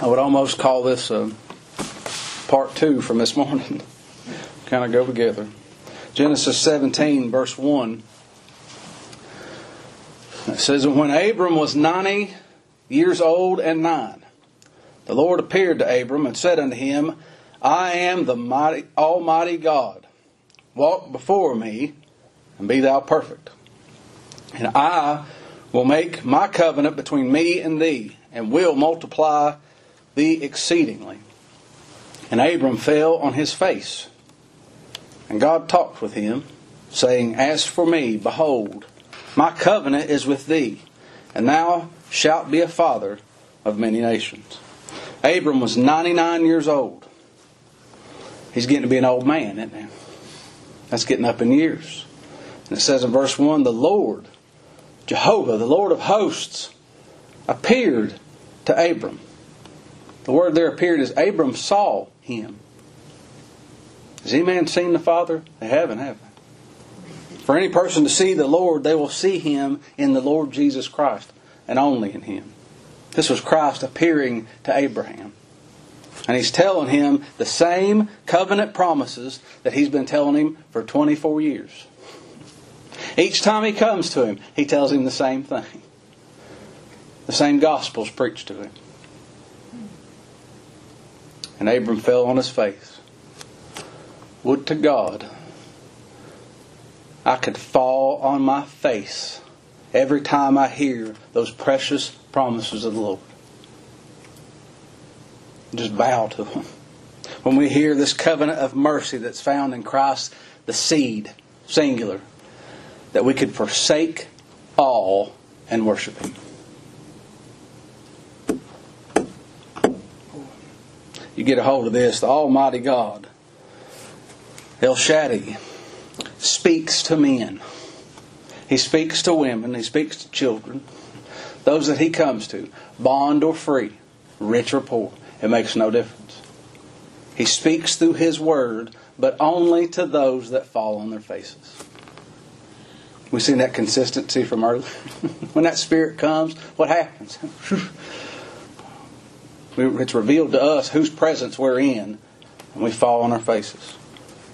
I would almost call this a part two from this morning. kind of go together. Genesis 17, verse 1. It says, When Abram was 90 years old and nine, the Lord appeared to Abram and said unto him, I am the mighty, Almighty God. Walk before me and be thou perfect. And I will make my covenant between me and thee, and will multiply thee exceedingly. And Abram fell on his face. And God talked with him, saying, As for me, behold, my covenant is with thee, and thou shalt be a father of many nations. Abram was 99 years old. He's getting to be an old man, isn't he? That's getting up in years. And it says in verse 1 the Lord, Jehovah, the Lord of hosts, appeared to Abram. The word there appeared is Abram saw him. Has any man seen the Father? They haven't, have they? For any person to see the Lord, they will see him in the Lord Jesus Christ, and only in him. This was Christ appearing to Abraham. And he's telling him the same covenant promises that he's been telling him for 24 years. Each time he comes to him, he tells him the same thing. The same gospel's preached to him. And Abram fell on his face. Would to God I could fall on my face every time I hear those precious promises of the Lord. Just bow to them. When we hear this covenant of mercy that's found in Christ, the seed, singular, that we could forsake all and worship Him. You get a hold of this. The Almighty God, El Shaddai, speaks to men. He speaks to women. He speaks to children. Those that He comes to, bond or free, rich or poor. It makes no difference. He speaks through His Word, but only to those that fall on their faces. We've seen that consistency from earlier. when that Spirit comes, what happens? it's revealed to us whose presence we're in, and we fall on our faces.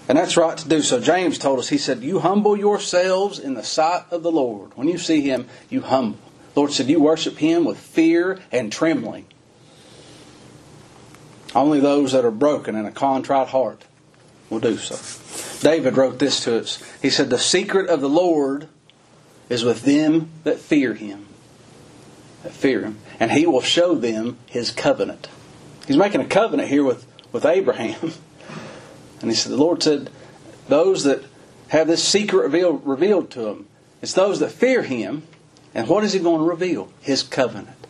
And that's right to do so. James told us, he said, You humble yourselves in the sight of the Lord. When you see Him, you humble. The Lord said, You worship Him with fear and trembling. Only those that are broken and a contrite heart will do so. David wrote this to us. He said, The secret of the Lord is with them that fear him. That fear him. And he will show them his covenant. He's making a covenant here with, with Abraham. And he said, The Lord said, Those that have this secret revealed, revealed to them, it's those that fear him. And what is he going to reveal? His covenant.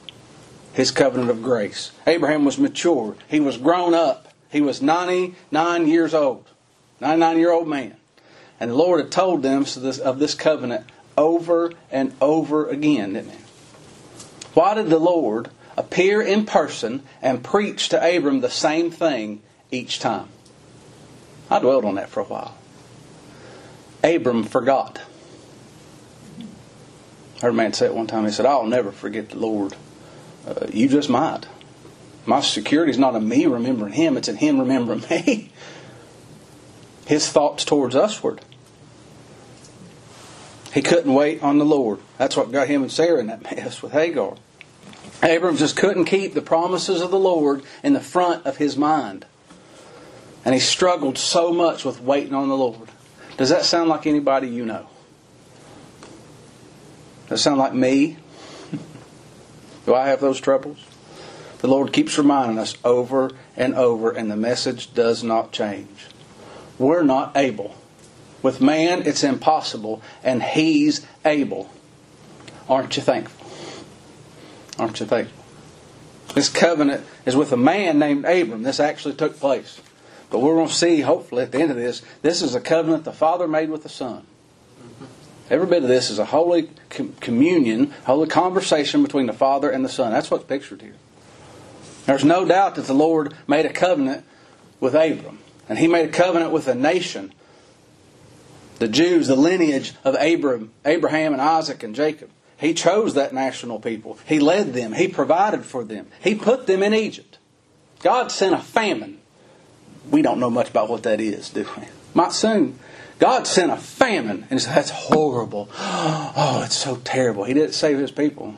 His covenant of grace. Abraham was mature. He was grown up. He was 99 years old. 99 year old man. And the Lord had told them of this covenant over and over again, didn't he? Why did the Lord appear in person and preach to Abram the same thing each time? I dwelled on that for a while. Abram forgot. I heard a man say it one time. He said, I'll never forget the Lord. Uh, you just might. My security is not in me remembering him, it's in him remembering me. His thoughts towards usward. He couldn't wait on the Lord. That's what got him and Sarah in that mess with Hagar. Abram just couldn't keep the promises of the Lord in the front of his mind. And he struggled so much with waiting on the Lord. Does that sound like anybody you know? Does that sound like me? Do I have those troubles? The Lord keeps reminding us over and over, and the message does not change. We're not able. With man, it's impossible, and He's able. Aren't you thankful? Aren't you thankful? This covenant is with a man named Abram. This actually took place. But we're going to see, hopefully, at the end of this, this is a covenant the Father made with the Son. Every bit of this is a holy communion, holy conversation between the Father and the Son. That's what's pictured here. There's no doubt that the Lord made a covenant with Abram, and he made a covenant with a nation, the Jews, the lineage of Abram, Abraham and Isaac and Jacob. He chose that national people. He led them. He provided for them. He put them in Egypt. God sent a famine. We don't know much about what that is, do we? Might soon. God sent a famine, and said, that's horrible. Oh, it's so terrible. He didn't save his people.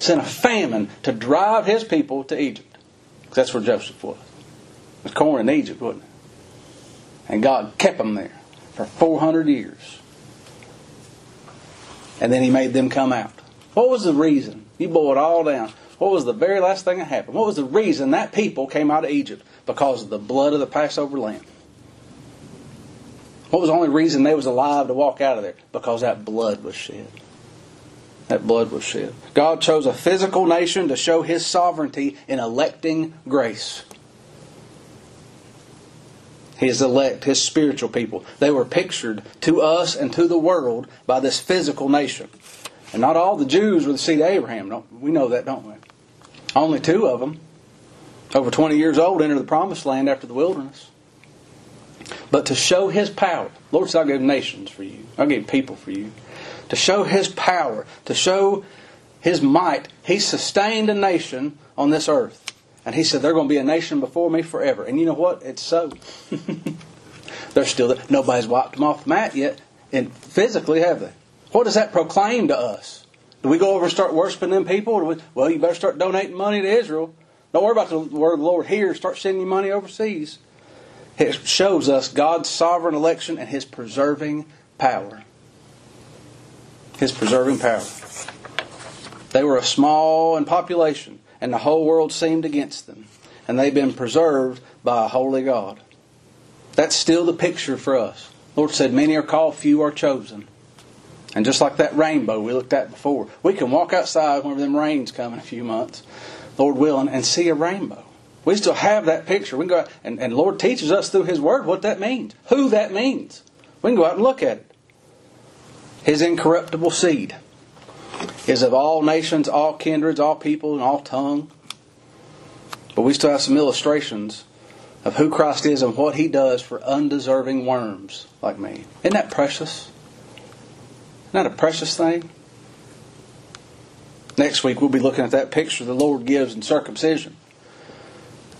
Sent a famine to drive his people to Egypt. That's where Joseph was. It was corn in Egypt, wasn't it? And God kept them there for 400 years. And then he made them come out. What was the reason? You boil it all down. What was the very last thing that happened? What was the reason that people came out of Egypt? Because of the blood of the Passover lamb. What was the only reason they was alive to walk out of there? Because that blood was shed. That blood was shed. God chose a physical nation to show his sovereignty in electing grace. His elect, his spiritual people. They were pictured to us and to the world by this physical nation. And not all the Jews were the seed of Abraham. We know that, don't we? Only two of them, over 20 years old, entered the promised land after the wilderness. But to show his power, Lord said, I'll give nations for you. I'll give people for you. To show his power, to show his might, he sustained a nation on this earth. And he said, They're going to be a nation before me forever. And you know what? It's so. They're still there. Nobody's wiped them off the mat yet, and physically, have they? What does that proclaim to us? Do we go over and start worshiping them people? We, well, you better start donating money to Israel. Don't worry about the word of the Lord here. Start sending money overseas. It shows us God's sovereign election and His preserving power. His preserving power. They were a small in population, and the whole world seemed against them. And they've been preserved by a holy God. That's still the picture for us. Lord said, Many are called, few are chosen. And just like that rainbow we looked at before, we can walk outside whenever them rains come in a few months, Lord willing, and see a rainbow. We still have that picture. We can go out, and, and Lord teaches us through His Word what that means, who that means. We can go out and look at it. His incorruptible seed is of all nations, all kindreds, all people, and all tongue. But we still have some illustrations of who Christ is and what He does for undeserving worms like me. Isn't that precious? Isn't that a precious thing? Next week we'll be looking at that picture the Lord gives in circumcision.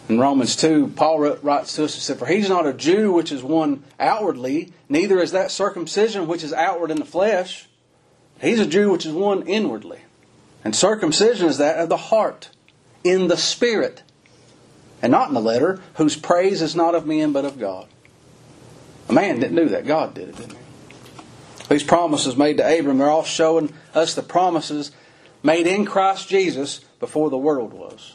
In Romans 2, Paul writes to us, he said, For he's not a Jew which is one outwardly, neither is that circumcision which is outward in the flesh. He's a Jew which is one inwardly. And circumcision is that of the heart, in the spirit, and not in the letter, whose praise is not of men but of God. A man didn't do that. God did it, didn't he? These promises made to Abram, they're all showing us the promises made in Christ Jesus before the world was.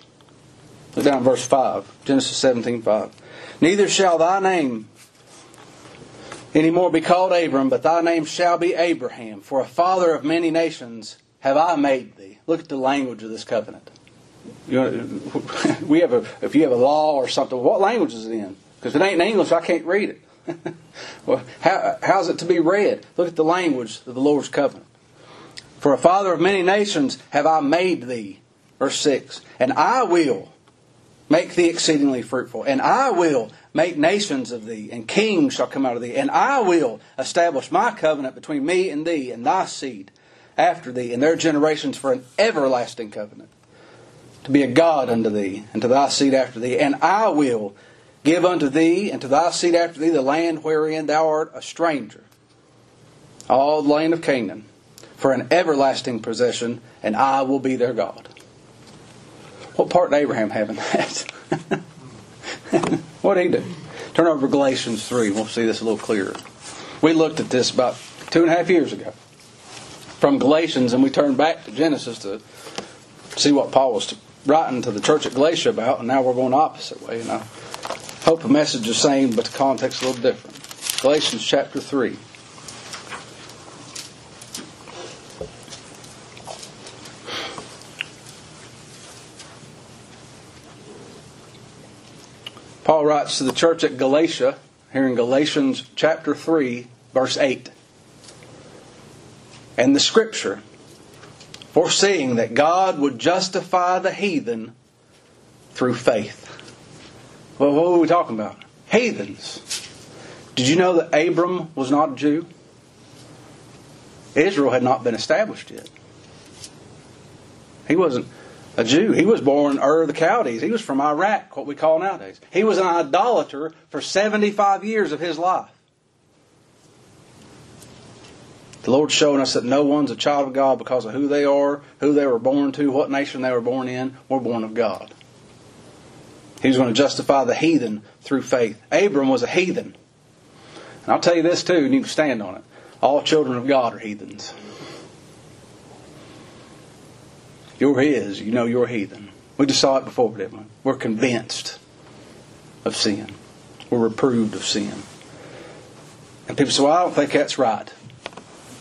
Look down verse 5, Genesis 17 5. Neither shall thy name any more be called Abram, but thy name shall be Abraham, for a father of many nations have I made thee. Look at the language of this covenant. We have a, if you have a law or something, what language is it in? Because it ain't in English, I can't read it. well, how, how's it to be read? Look at the language of the Lord's covenant. For a father of many nations have I made thee. Verse 6. And I will make thee exceedingly fruitful. And I will make nations of thee, and kings shall come out of thee. And I will establish my covenant between me and thee and thy seed after thee and their generations for an everlasting covenant. To be a God unto thee, and to thy seed after thee. And I will Give unto thee and to thy seed after thee the land wherein thou art a stranger, all the land of Canaan, for an everlasting possession, and I will be their God. What part did Abraham have in that? what did he do? Turn over to Galatians 3. We'll see this a little clearer. We looked at this about two and a half years ago from Galatians, and we turned back to Genesis to see what Paul was writing to the church at Galatia about, and now we're going the opposite way. And I hope the message is the same, but the context is a little different. Galatians chapter 3. Writes to the church at Galatia, here in Galatians chapter 3, verse 8. And the scripture, foreseeing that God would justify the heathen through faith. Well, what were we talking about? Heathens. Did you know that Abram was not a Jew? Israel had not been established yet. He wasn't. A Jew. He was born Ur of the Chaldees. He was from Iraq, what we call nowadays. He was an idolater for 75 years of his life. The Lord's showing us that no one's a child of God because of who they are, who they were born to, what nation they were born in. We're born of God. He's going to justify the heathen through faith. Abram was a heathen. And I'll tell you this too, and you can stand on it. All children of God are heathens. You're His. You know you're a heathen. We just saw it before, didn't we? We're convinced of sin. We're reproved of sin. And people say, well, I don't think that's right.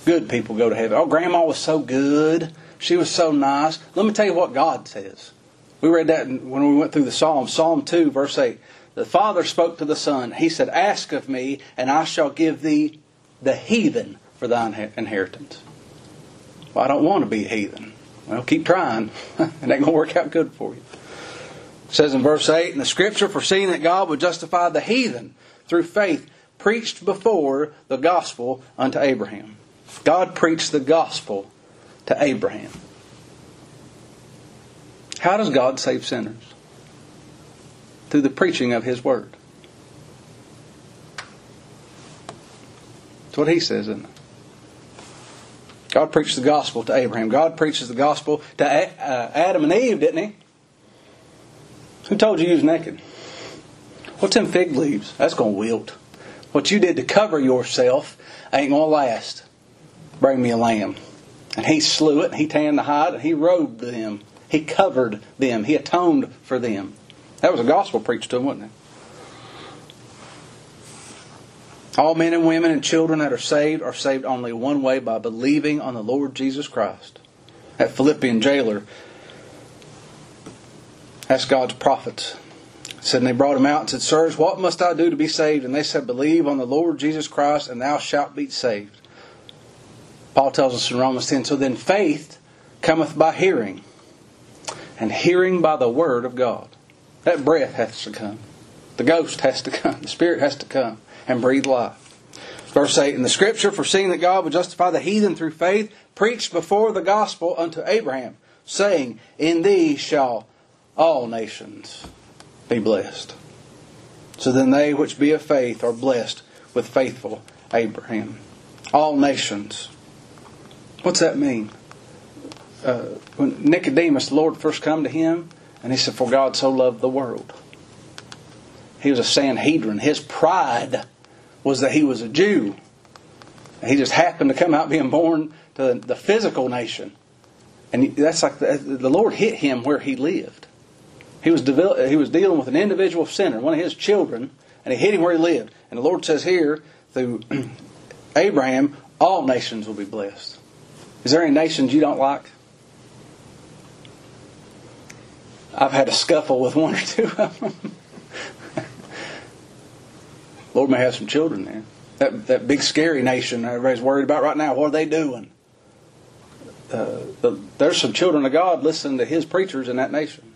Good people go to heaven. Oh, Grandma was so good. She was so nice. Let me tell you what God says. We read that when we went through the Psalm. Psalm 2, verse 8. The Father spoke to the Son. He said, Ask of me, and I shall give thee the heathen for thine inheritance. Well, I don't want to be a heathen. Well, keep trying. it ain't going to work out good for you. It says in verse 8, In the scripture, foreseeing that God would justify the heathen through faith, preached before the gospel unto Abraham. God preached the gospel to Abraham. How does God save sinners? Through the preaching of His Word. That's what He says, isn't it? God preached the gospel to Abraham. God preaches the gospel to uh, Adam and Eve, didn't He? Who told you he was naked? What's them fig leaves? That's going to wilt. What you did to cover yourself ain't going to last. Bring me a lamb. And he slew it, and he tanned the hide, and he robed them. He covered them. He atoned for them. That was a gospel preached to them, wasn't it? All men and women and children that are saved are saved only one way by believing on the Lord Jesus Christ. That Philippian jailer asked God's prophets. Said, and they brought him out and said, Sirs, what must I do to be saved? And they said, Believe on the Lord Jesus Christ, and thou shalt be saved. Paul tells us in Romans 10, So then faith cometh by hearing, and hearing by the word of God. That breath has to come. The ghost has to come. The spirit has to come and breathe life. Verse 8 In the scripture, foreseeing that God would justify the heathen through faith, preached before the gospel unto Abraham, saying, In thee shall all nations be blessed. So then they which be of faith are blessed with faithful Abraham. All nations. What's that mean? Uh, when Nicodemus, the Lord first come to him, and he said, For God so loved the world. He was a Sanhedrin. His pride was that he was a Jew. He just happened to come out being born to the physical nation. And that's like the, the Lord hit him where he lived. He was, develop, he was dealing with an individual sinner, one of his children, and he hit him where he lived. And the Lord says here, through Abraham, all nations will be blessed. Is there any nations you don't like? I've had a scuffle with one or two of them. Lord may have some children there. That, that big scary nation everybody's worried about right now, what are they doing? Uh, the, there's some children of God listening to his preachers in that nation.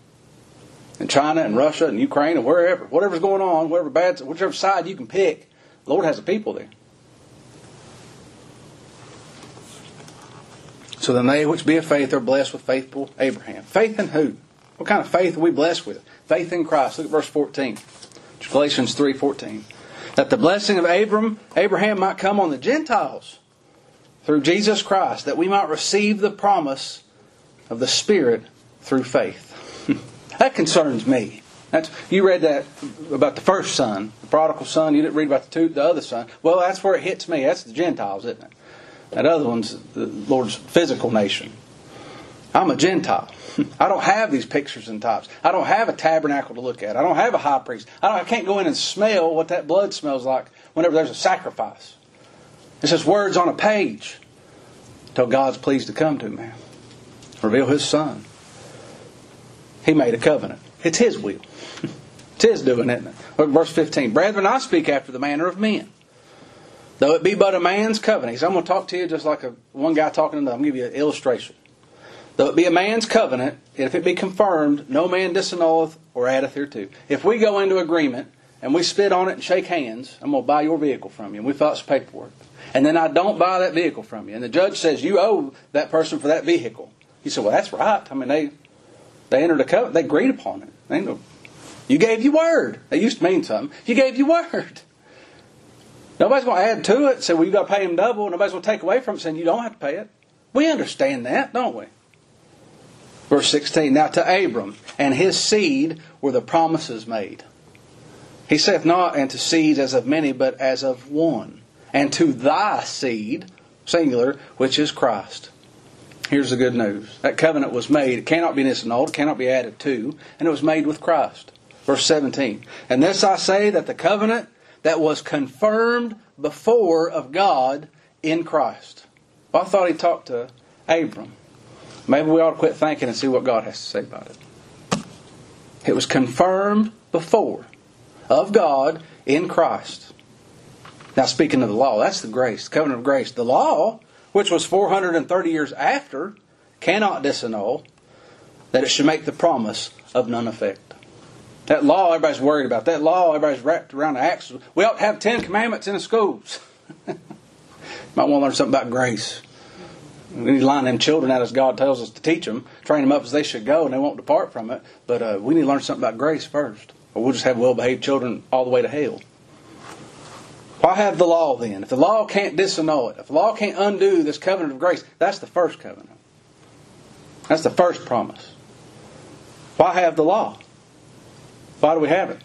In China and Russia and Ukraine and wherever. Whatever's going on, whatever bad, whichever side you can pick, the Lord has a people there. So then they which be of faith are blessed with faithful Abraham. Faith in who? What kind of faith are we blessed with? Faith in Christ. Look at verse 14. Galatians 3.14 that the blessing of Abram, Abraham might come on the Gentiles through Jesus Christ, that we might receive the promise of the Spirit through faith. that concerns me. That's, you read that about the first son, the prodigal son. You didn't read about the, two, the other son. Well, that's where it hits me. That's the Gentiles, isn't it? That other one's the Lord's physical nation. I'm a Gentile. I don't have these pictures and types. I don't have a tabernacle to look at. I don't have a high priest. I, I can't go in and smell what that blood smells like whenever there's a sacrifice. It's just words on a page until God's pleased to come to me. Reveal His Son. He made a covenant. It's His will. it's His doing, isn't it? Look, verse 15. Brethren, I speak after the manner of men. Though it be but a man's covenant. So I'm going to talk to you just like a, one guy talking to another. I'm going to give you an illustration. Though it be a man's covenant, if it be confirmed, no man disannulleth or addeth thereto. If we go into agreement and we spit on it and shake hands, I'm going to buy your vehicle from you, and we out some paperwork. And then I don't buy that vehicle from you, and the judge says you owe that person for that vehicle. You say, well, that's right. I mean, they They entered a covenant. They agreed upon it. They know, you gave your word. It used to mean something. You gave your word. Nobody's going to add to it. Say, well, you've got to pay him double. Nobody's going to take away from it, saying you don't have to pay it. We understand that, don't we? Verse 16. Now to Abram and his seed were the promises made. He saith not unto seeds as of many, but as of one. And to thy seed, singular, which is Christ. Here's the good news. That covenant was made. It cannot be disannulled, it cannot be added to, and it was made with Christ. Verse 17. And this I say that the covenant that was confirmed before of God in Christ. Well, I thought he talked to Abram. Maybe we ought to quit thinking and see what God has to say about it. It was confirmed before of God in Christ. Now, speaking of the law, that's the grace, the covenant of grace. The law, which was 430 years after, cannot disannul that it should make the promise of none effect. That law, everybody's worried about. That law, everybody's wrapped around the axle. We ought to have Ten Commandments in the schools. Might want to learn something about grace. We need to line them children out as God tells us to teach them, train them up as they should go, and they won't depart from it. But uh, we need to learn something about grace first, or we'll just have well-behaved children all the way to hell. Why have the law then? If the law can't disannul it, if the law can't undo this covenant of grace, that's the first covenant. That's the first promise. Why have the law? Why do we have it?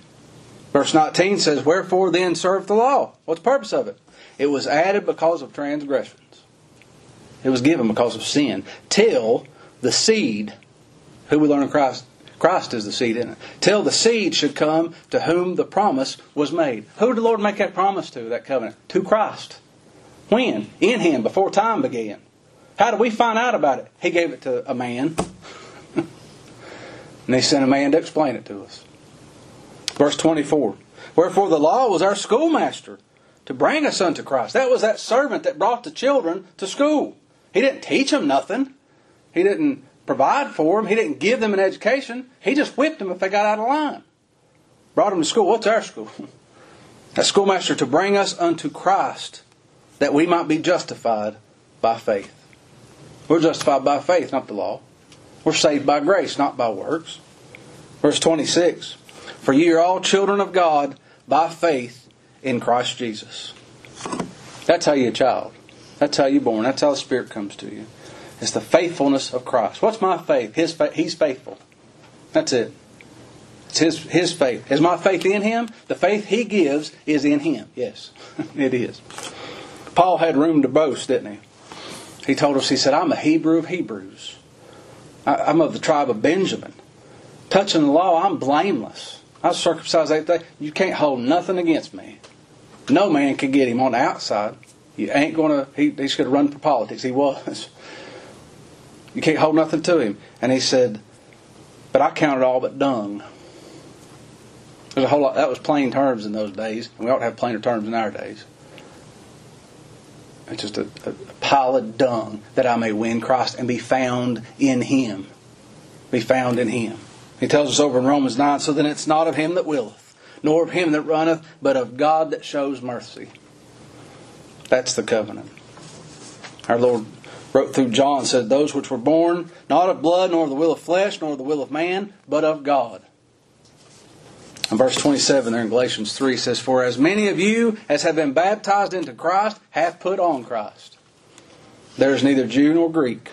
Verse 19 says, Wherefore then serve the law? What's the purpose of it? It was added because of transgressions. It was given because of sin. Till the seed, who we learn in Christ, Christ is the seed in it. Till the seed should come to whom the promise was made. Who did the Lord make that promise to, that covenant? To Christ. When? In Him, before time began. How do we find out about it? He gave it to a man. and He sent a man to explain it to us. Verse 24. Wherefore the law was our schoolmaster to bring us unto Christ. That was that servant that brought the children to school. He didn't teach them nothing. He didn't provide for them. He didn't give them an education. He just whipped them if they got out of line. Brought them to school. What's our school? A schoolmaster to bring us unto Christ that we might be justified by faith. We're justified by faith, not the law. We're saved by grace, not by works. Verse 26 For ye are all children of God by faith in Christ Jesus. That's how you're a child. That's how you're born. That's how the Spirit comes to you. It's the faithfulness of Christ. What's my faith? His fa- He's faithful. That's it. It's his, his faith. Is my faith in Him? The faith He gives is in Him. Yes, it is. Paul had room to boast, didn't he? He told us, he said, I'm a Hebrew of Hebrews. I, am of the tribe of Benjamin. Touching the law, I'm blameless. I was circumcised eighth day. You can't hold nothing against me. No man can get him on the outside. You ain't to, he, he's to run for politics. He was. You can't hold nothing to him. And he said, But I counted all but dung. There's a whole lot, that was plain terms in those days. We ought to have plainer terms in our days. It's just a, a, pile of dung that I may win Christ and be found in Him. Be found in Him. He tells us over in Romans 9 so then it's not of him that willeth, nor of him that runneth, but of God that shows mercy. That's the covenant. Our Lord wrote through John said, Those which were born not of blood, nor of the will of flesh, nor of the will of man, but of God. And verse 27 there in Galatians 3 says, For as many of you as have been baptized into Christ have put on Christ. There is neither Jew nor Greek.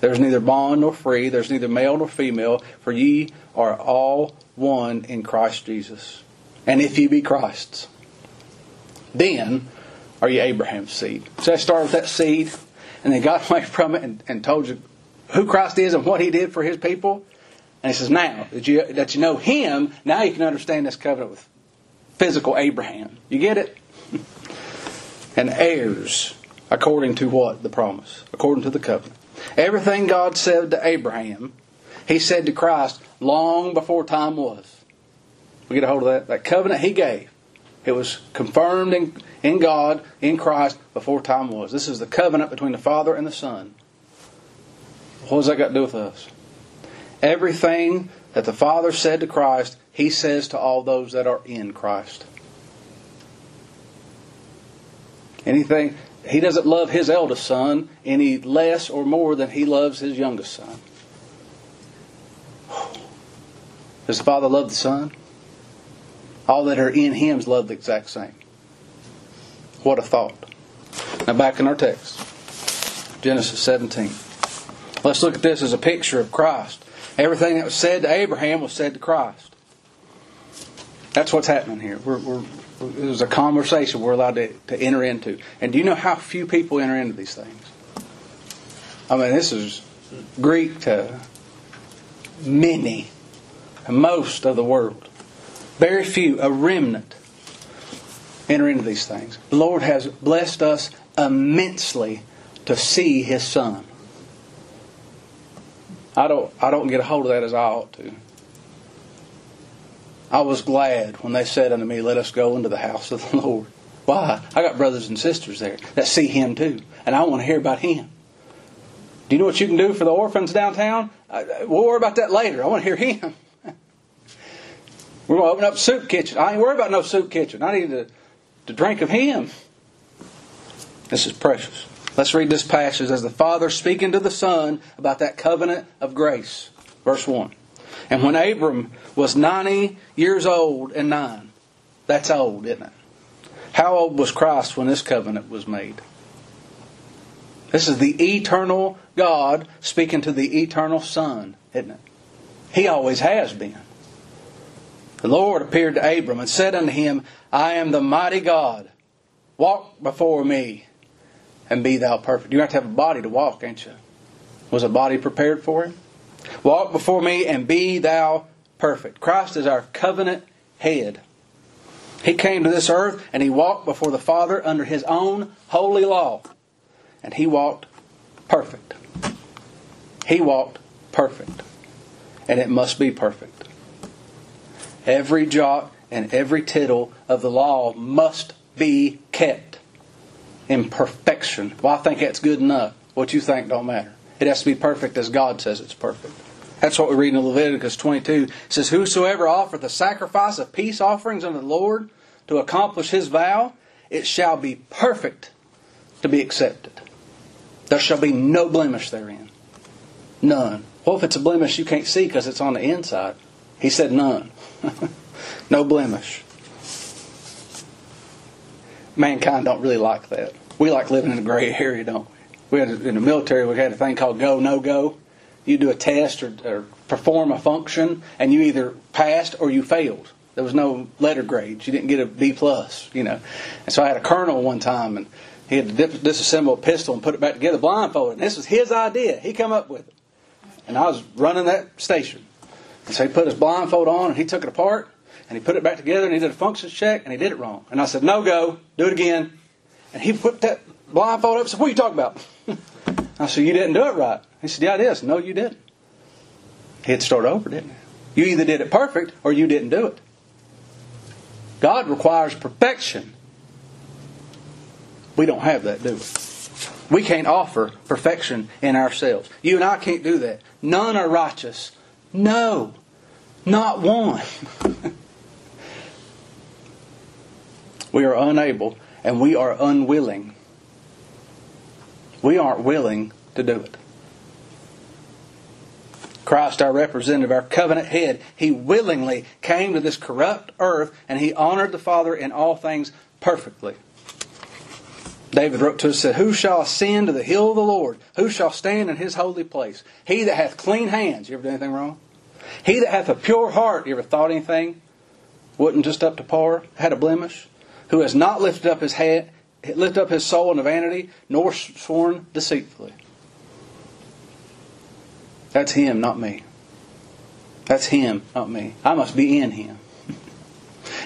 There is neither bond nor free. There is neither male nor female. For ye are all one in Christ Jesus. And if ye be Christ's, then are you Abraham's seed. So I start with that seed and they got away from it and, and told you who Christ is and what He did for His people. And He says, now that you, that you know Him, now you can understand this covenant with physical Abraham. You get it? and heirs according to what? The promise. According to the covenant. Everything God said to Abraham, He said to Christ long before time was. We get a hold of that. That covenant He gave. It was confirmed in, in God, in Christ, before time was. This is the covenant between the Father and the Son. What does that got to do with us? Everything that the Father said to Christ, He says to all those that are in Christ. Anything, He doesn't love His eldest son any less or more than He loves His youngest son. Does the Father love the Son? All that are in Him love the exact same. What a thought. Now back in our text. Genesis 17. Let's look at this as a picture of Christ. Everything that was said to Abraham was said to Christ. That's what's happening here. We're, we're, it was a conversation we're allowed to, to enter into. And do you know how few people enter into these things? I mean, this is Greek to many, most of the world. Very few, a remnant, enter into these things. The Lord has blessed us immensely to see His Son. I don't, I don't get a hold of that as I ought to. I was glad when they said unto me, Let us go into the house of the Lord. Why? I got brothers and sisters there that see Him too, and I want to hear about Him. Do you know what you can do for the orphans downtown? We'll worry about that later. I want to hear Him. We're going to open up soup kitchen. I ain't worried about no soup kitchen. I need to, to drink of Him. This is precious. Let's read this passage as the Father speaking to the Son about that covenant of grace. Verse 1. And when Abram was 90 years old and nine, that's old, isn't it? How old was Christ when this covenant was made? This is the eternal God speaking to the eternal Son, isn't it? He always has been. The Lord appeared to Abram and said unto him, I am the mighty God. Walk before me and be thou perfect. You have to have a body to walk, ain't you? Was a body prepared for him? Walk before me and be thou perfect. Christ is our covenant head. He came to this earth and he walked before the Father under his own holy law. And he walked perfect. He walked perfect. And it must be perfect. Every jot and every tittle of the law must be kept in perfection. Well, I think that's good enough. What you think don't matter. It has to be perfect as God says it's perfect. That's what we read in Leviticus 22. It says, Whosoever offereth a sacrifice of peace offerings unto the Lord to accomplish his vow, it shall be perfect to be accepted. There shall be no blemish therein. None. Well, if it's a blemish you can't see because it's on the inside? He said none. no blemish. Mankind don't really like that. We like living in a gray area, don't we? we had in the military we had a thing called go no go. You do a test or, or perform a function, and you either passed or you failed. There was no letter grades. You didn't get a B plus, you know. And so I had a colonel one time, and he had to disassemble a pistol and put it back together blindfolded. And this was his idea. He come up with it, and I was running that station. And so he put his blindfold on, and he took it apart, and he put it back together, and he did a functions check, and he did it wrong. And I said, "No go, do it again." And he whipped that blindfold up. I said, "What are you talking about?" I said, You didn't do it right. He said, Yeah, it is. No, you didn't. He had to start over, didn't he? You either did it perfect or you didn't do it. God requires perfection. We don't have that, do we? We can't offer perfection in ourselves. You and I can't do that. None are righteous. No, not one. we are unable and we are unwilling we aren't willing to do it. Christ, our representative, our covenant head, he willingly came to this corrupt earth and he honored the Father in all things perfectly. David wrote to us, said, Who shall ascend to the hill of the Lord? Who shall stand in his holy place? He that hath clean hands. You ever done anything wrong? He that hath a pure heart. You ever thought anything? Wasn't just up to par? Had a blemish? Who has not lifted up his head, lift up his soul into vanity, nor sworn deceitfully. That's him, not me. That's him, not me. I must be in him.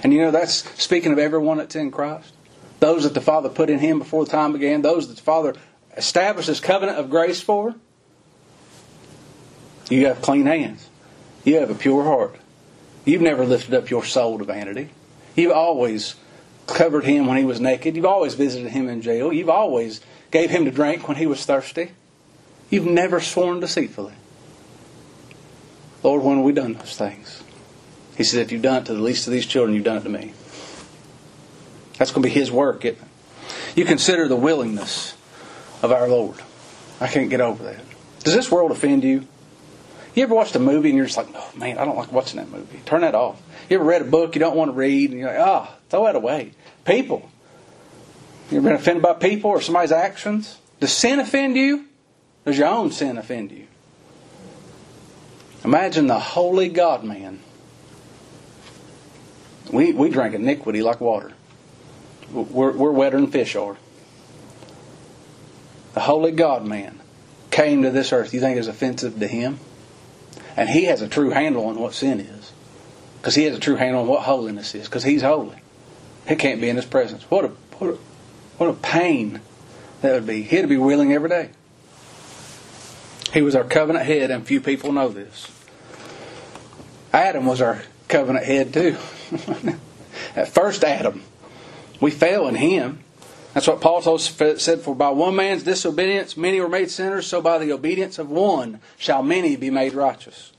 And you know, that's speaking of everyone that's in Christ. Those that the Father put in him before the time began, those that the Father established his covenant of grace for. You have clean hands. You have a pure heart. You've never lifted up your soul to vanity. You've always covered him when he was naked. You've always visited him in jail. You've always gave him to drink when he was thirsty. You've never sworn deceitfully. Lord, when have we done those things? He said, if you've done it to the least of these children, you've done it to me. That's going to be his work, it? You consider the willingness of our Lord. I can't get over that. Does this world offend you? You ever watched a movie and you're just like, oh man, I don't like watching that movie. Turn that off. You ever read a book you don't want to read and you're like, ah, oh, throw that away. People. You ever been offended by people or somebody's actions? Does sin offend you? Does your own sin offend you? Imagine the holy God man. We, we drink iniquity like water. We're, we're wetter than fish are. The holy God man came to this earth. You think it's offensive to him? And he has a true handle on what sin is. Because he has a true handle on what holiness is. Because he's holy. He can't be in his presence. What a, what a, what a pain that would be. He'd be willing every day. He was our covenant head, and few people know this. Adam was our covenant head, too. At first, Adam, we fell in him. That's what Paul told said, For by one man's disobedience many were made sinners, so by the obedience of one shall many be made righteous.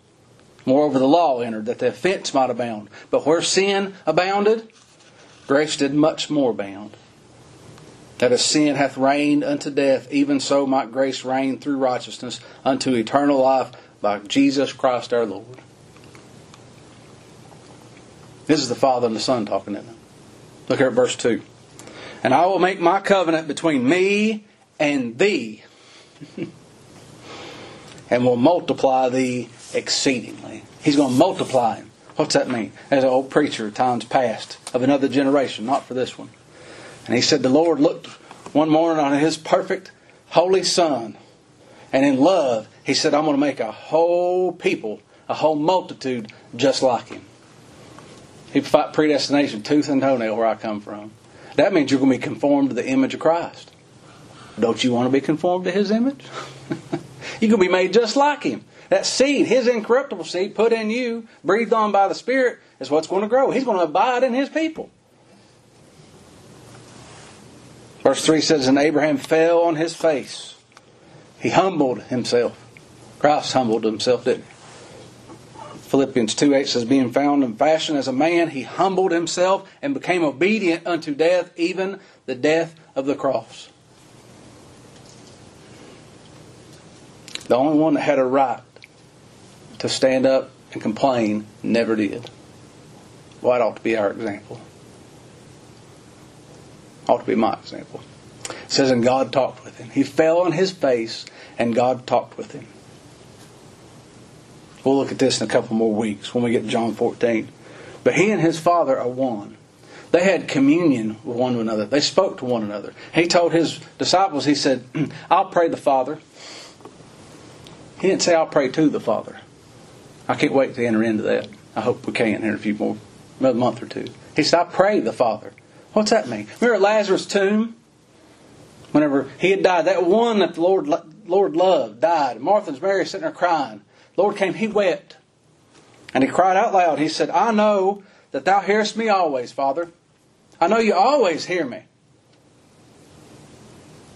Moreover, the law entered that the offense might abound. But where sin abounded, grace did much more abound. That as sin hath reigned unto death, even so might grace reign through righteousness unto eternal life by Jesus Christ our Lord. This is the Father and the Son talking, isn't it? Look here at verse 2. And I will make my covenant between me and thee, and will multiply thee exceedingly. He's going to multiply him. What's that mean? As an old preacher, times past, of another generation, not for this one. And he said, The Lord looked one morning on his perfect, holy Son, and in love, he said, I'm going to make a whole people, a whole multitude just like him. He fought predestination tooth and toenail where I come from. That means you're going to be conformed to the image of Christ. Don't you want to be conformed to His image? going to be made just like Him. That seed, His incorruptible seed, put in you, breathed on by the Spirit, is what's going to grow. He's going to abide in His people. Verse 3 says, And Abraham fell on his face. He humbled himself. Christ humbled himself, didn't he? Philippians 2 8 says, Being found in fashion as a man, he humbled himself and became obedient unto death, even the death of the cross. The only one that had a right to stand up and complain never did. Well, that ought to be our example. Ought to be my example. It says, And God talked with him. He fell on his face, and God talked with him. We'll look at this in a couple more weeks when we get to John 14. But he and his father are one. They had communion with one another. They spoke to one another. He told his disciples, he said, I'll pray the Father. He didn't say, I'll pray to the Father. I can't wait to enter into that. I hope we can in a few more, another month or two. He said, I pray the Father. What's that mean? Remember Lazarus' tomb? Whenever he had died, that one that the Lord, Lord loved died. Martha's Mary sitting there crying. Lord came, he wept. And he cried out loud. He said, I know that thou hearest me always, Father. I know you always hear me.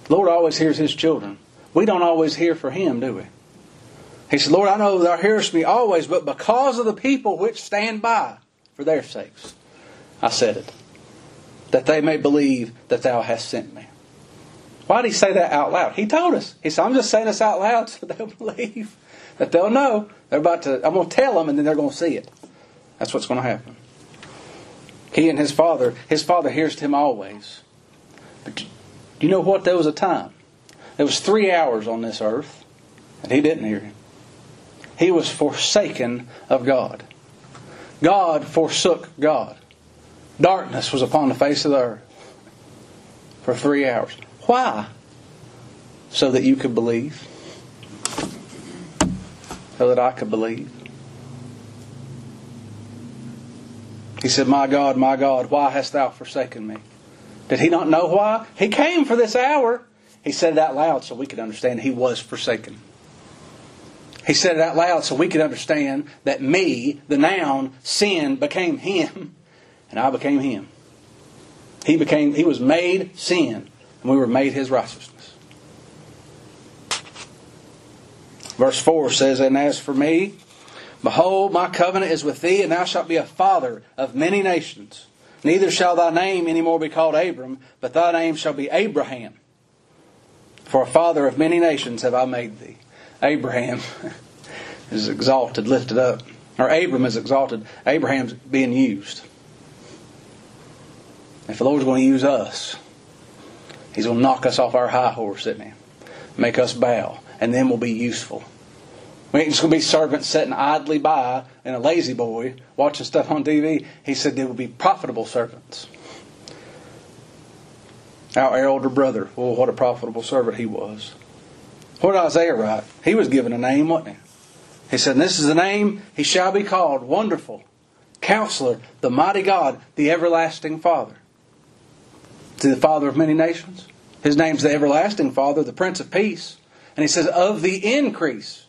Lord always hears his children. We don't always hear for him, do we? He said, Lord, I know thou hearest me always, but because of the people which stand by, for their sakes, I said it, that they may believe that thou hast sent me. Why did he say that out loud? He told us. He said, I'm just saying this out loud so they'll believe that they'll know. They're about to, I'm going to tell them and then they're going to see it. That's what's going to happen. He and his father, his father hears him always. But do you know what? There was a time. There was three hours on this earth, and he didn't hear him. He was forsaken of God. God forsook God. Darkness was upon the face of the earth for three hours. Why? So that you could believe so that I could believe. He said, My God, my God, why hast thou forsaken me? Did he not know why? He came for this hour. He said it out loud so we could understand he was forsaken. He said it out loud so we could understand that me, the noun, sin, became him, and I became him. He became he was made sin, and we were made his righteousness. Verse 4 says, And as for me, behold, my covenant is with thee, and thou shalt be a father of many nations. Neither shall thy name any more be called Abram, but thy name shall be Abraham. For a father of many nations have I made thee. Abraham. is exalted, lifted up. Or Abram is exalted. Abraham's being used. If the Lord's going to use us, He's going to knock us off our high horse, isn't He? Make us bow, and then we'll be useful. We ain't just going to be servants sitting idly by and a La-Z-Boy watching stuff on TV. He said they will be profitable servants. Our elder brother, well, what a profitable servant he was. What did Isaiah write? He was given a name, wasn't he? He said, This is the name he shall be called Wonderful, Counselor, the Mighty God, the Everlasting Father. To the Father of many nations. His name's the Everlasting Father, the Prince of Peace. And he says, Of the increase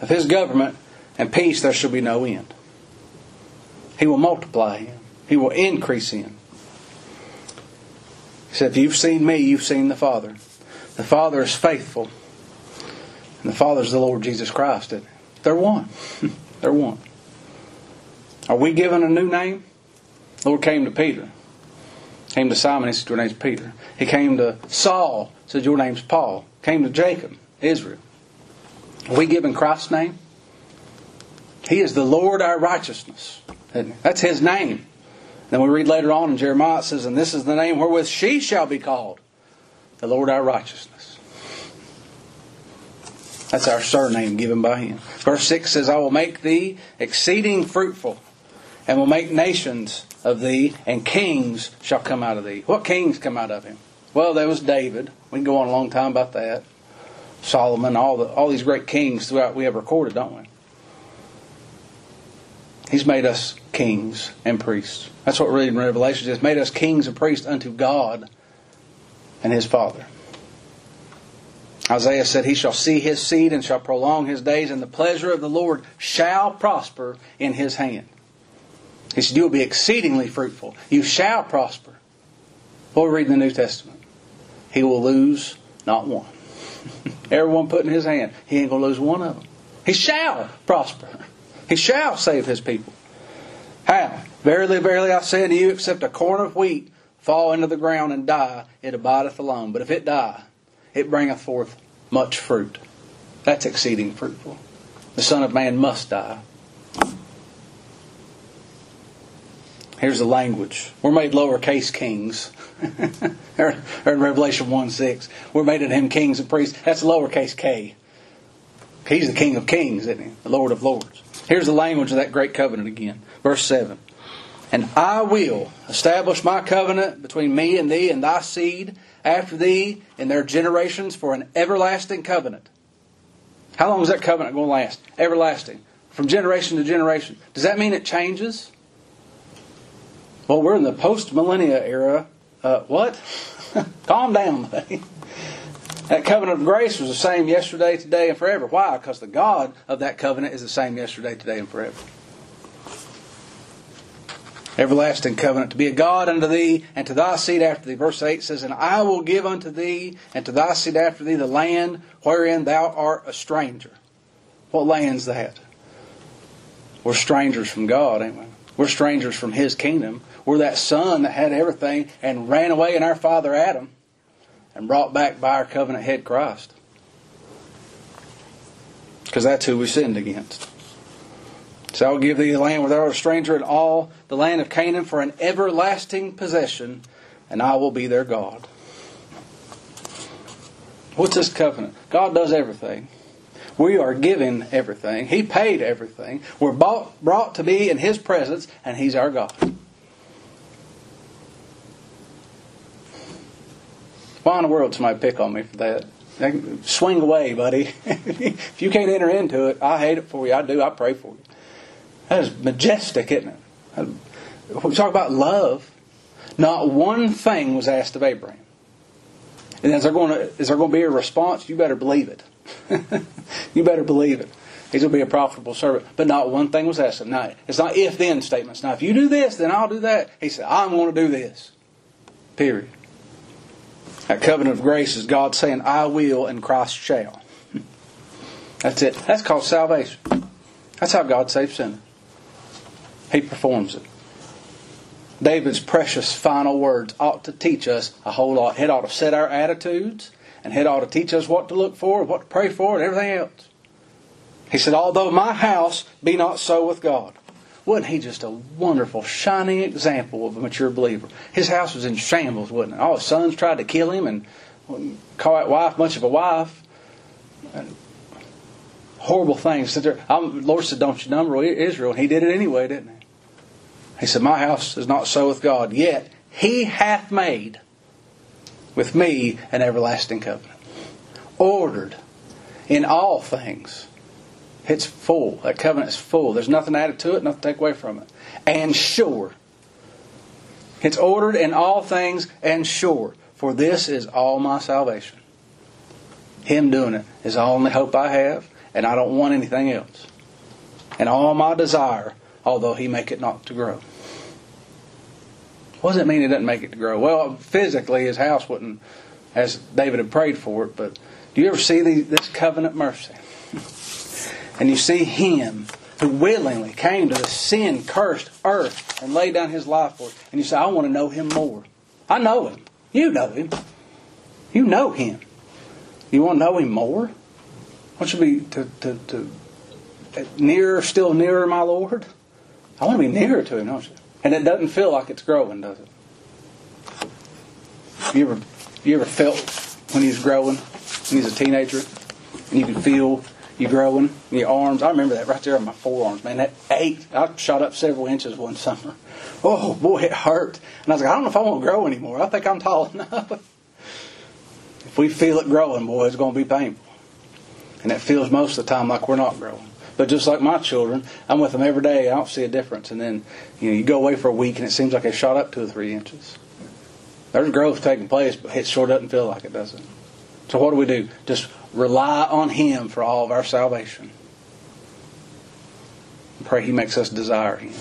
of his government and peace there shall be no end. He will multiply him, he will increase him. He said, If you've seen me, you've seen the Father. The Father is faithful. And the Father is the Lord Jesus Christ. They're one. They're one. Are we given a new name? The Lord came to Peter. Came to Simon, he said, Your name's Peter. He came to Saul, said, Your name's Paul. Came to Jacob, Israel. Are we given Christ's name? He is the Lord our righteousness. That's his name. Then we read later on in Jeremiah, it says, And this is the name wherewith she shall be called, the Lord our righteousness. That's our surname given by him. Verse 6 says, I will make thee exceeding fruitful, and will make nations of thee, and kings shall come out of thee. What kings come out of him? Well, there was David. We can go on a long time about that. Solomon, all the all these great kings throughout we have recorded, don't we? He's made us kings and priests. That's what reading in Revelation. He's made us kings and priests unto God and his Father. Isaiah said, He shall see his seed and shall prolong his days, and the pleasure of the Lord shall prosper in his hand. He said, You will be exceedingly fruitful. You shall prosper. What we read in the New Testament. He will lose not one. Everyone put in his hand, he ain't going to lose one of them. He shall prosper. He shall save his people. How? Verily, verily, I say unto you, except a corn of wheat fall into the ground and die, it abideth alone. But if it die, it bringeth forth much fruit. That's exceeding fruitful. The Son of Man must die. Here's the language. We're made lowercase kings. or in Revelation 1 6. We're made of him kings and priests. That's lowercase k. He's the King of kings, isn't he? The Lord of lords. Here's the language of that great covenant again. Verse 7. And I will establish my covenant between me and thee and thy seed after thee in their generations for an everlasting covenant. How long is that covenant going to last? Everlasting. From generation to generation. Does that mean it changes? Well, we're in the post millennia era. Uh, what? Calm down. That covenant of grace was the same yesterday, today, and forever. Why? Because the God of that covenant is the same yesterday, today, and forever. Everlasting covenant to be a God unto thee and to thy seed after thee. Verse 8 says, And I will give unto thee and to thy seed after thee the land wherein thou art a stranger. What land's that? We're strangers from God, ain't we? We're strangers from His kingdom. We're that son that had everything and ran away in our father Adam and brought back by our covenant head Christ. Because that's who we sinned against. So I will give thee the land without a stranger and all the land of Canaan for an everlasting possession, and I will be their God. What's this covenant? God does everything. We are given everything. He paid everything. We're bought, brought to be in His presence, and He's our God. Why in the world somebody pick on me for that? Swing away, buddy. if you can't enter into it, I hate it for you. I do. I pray for you. That is majestic, isn't it? We talk about love. Not one thing was asked of Abraham. And is there going to, is there going to be a response? You better believe it. you better believe it. He's going to be a profitable servant. But not one thing was asked of him. It's not if then statements. Now, if you do this, then I'll do that. He said, I'm going to do this. Period. That covenant of grace is God saying, I will and Christ shall. That's it. That's called salvation. That's how God saves sinners. He performs it. David's precious final words ought to teach us a whole lot. It ought to set our attitudes, and it ought to teach us what to look for, what to pray for, and everything else. He said, Although my house be not so with God. Wasn't he just a wonderful, shining example of a mature believer? His house was in shambles, wasn't it? All his sons tried to kill him and call that wife much of a wife. And horrible things. The Lord said, Don't you number Israel? And he did it anyway, didn't he? He said, My house is not so with God, yet he hath made with me an everlasting covenant. Ordered in all things. It's full. That covenant is full. There's nothing added to it, nothing to take away from it. And sure. It's ordered in all things and sure. For this is all my salvation. Him doing it is the only hope I have, and I don't want anything else. And all my desire, although He make it not to grow. What does it mean He doesn't make it to grow? Well, physically, His house wouldn't, as David had prayed for it, but do you ever see this covenant mercy? and you see Him who willingly came to the sin cursed earth and laid down His life for it, and you say, I want to know Him more. I know Him. You know Him. You know Him. You want to know Him more? Want you to be to, to, to nearer, still nearer, my Lord? I want to be nearer to Him, don't you? And it doesn't feel like it's growing, does it? You ever, you ever felt when he's growing, when he's a teenager, and you can feel you growing in your arms? I remember that right there on my forearms, man. That ache. I shot up several inches one summer. Oh boy, it hurt. And I was like, I don't know if I want to grow anymore. I think I'm tall enough. if we feel it growing, boy, it's going to be painful. And it feels most of the time like we're not growing. But just like my children, I'm with them every day. I don't see a difference. And then you know you go away for a week and it seems like they shot up two or three inches. There's growth taking place, but it sure doesn't feel like it, does it? So what do we do? Just rely on Him for all of our salvation. Pray He makes us desire Him.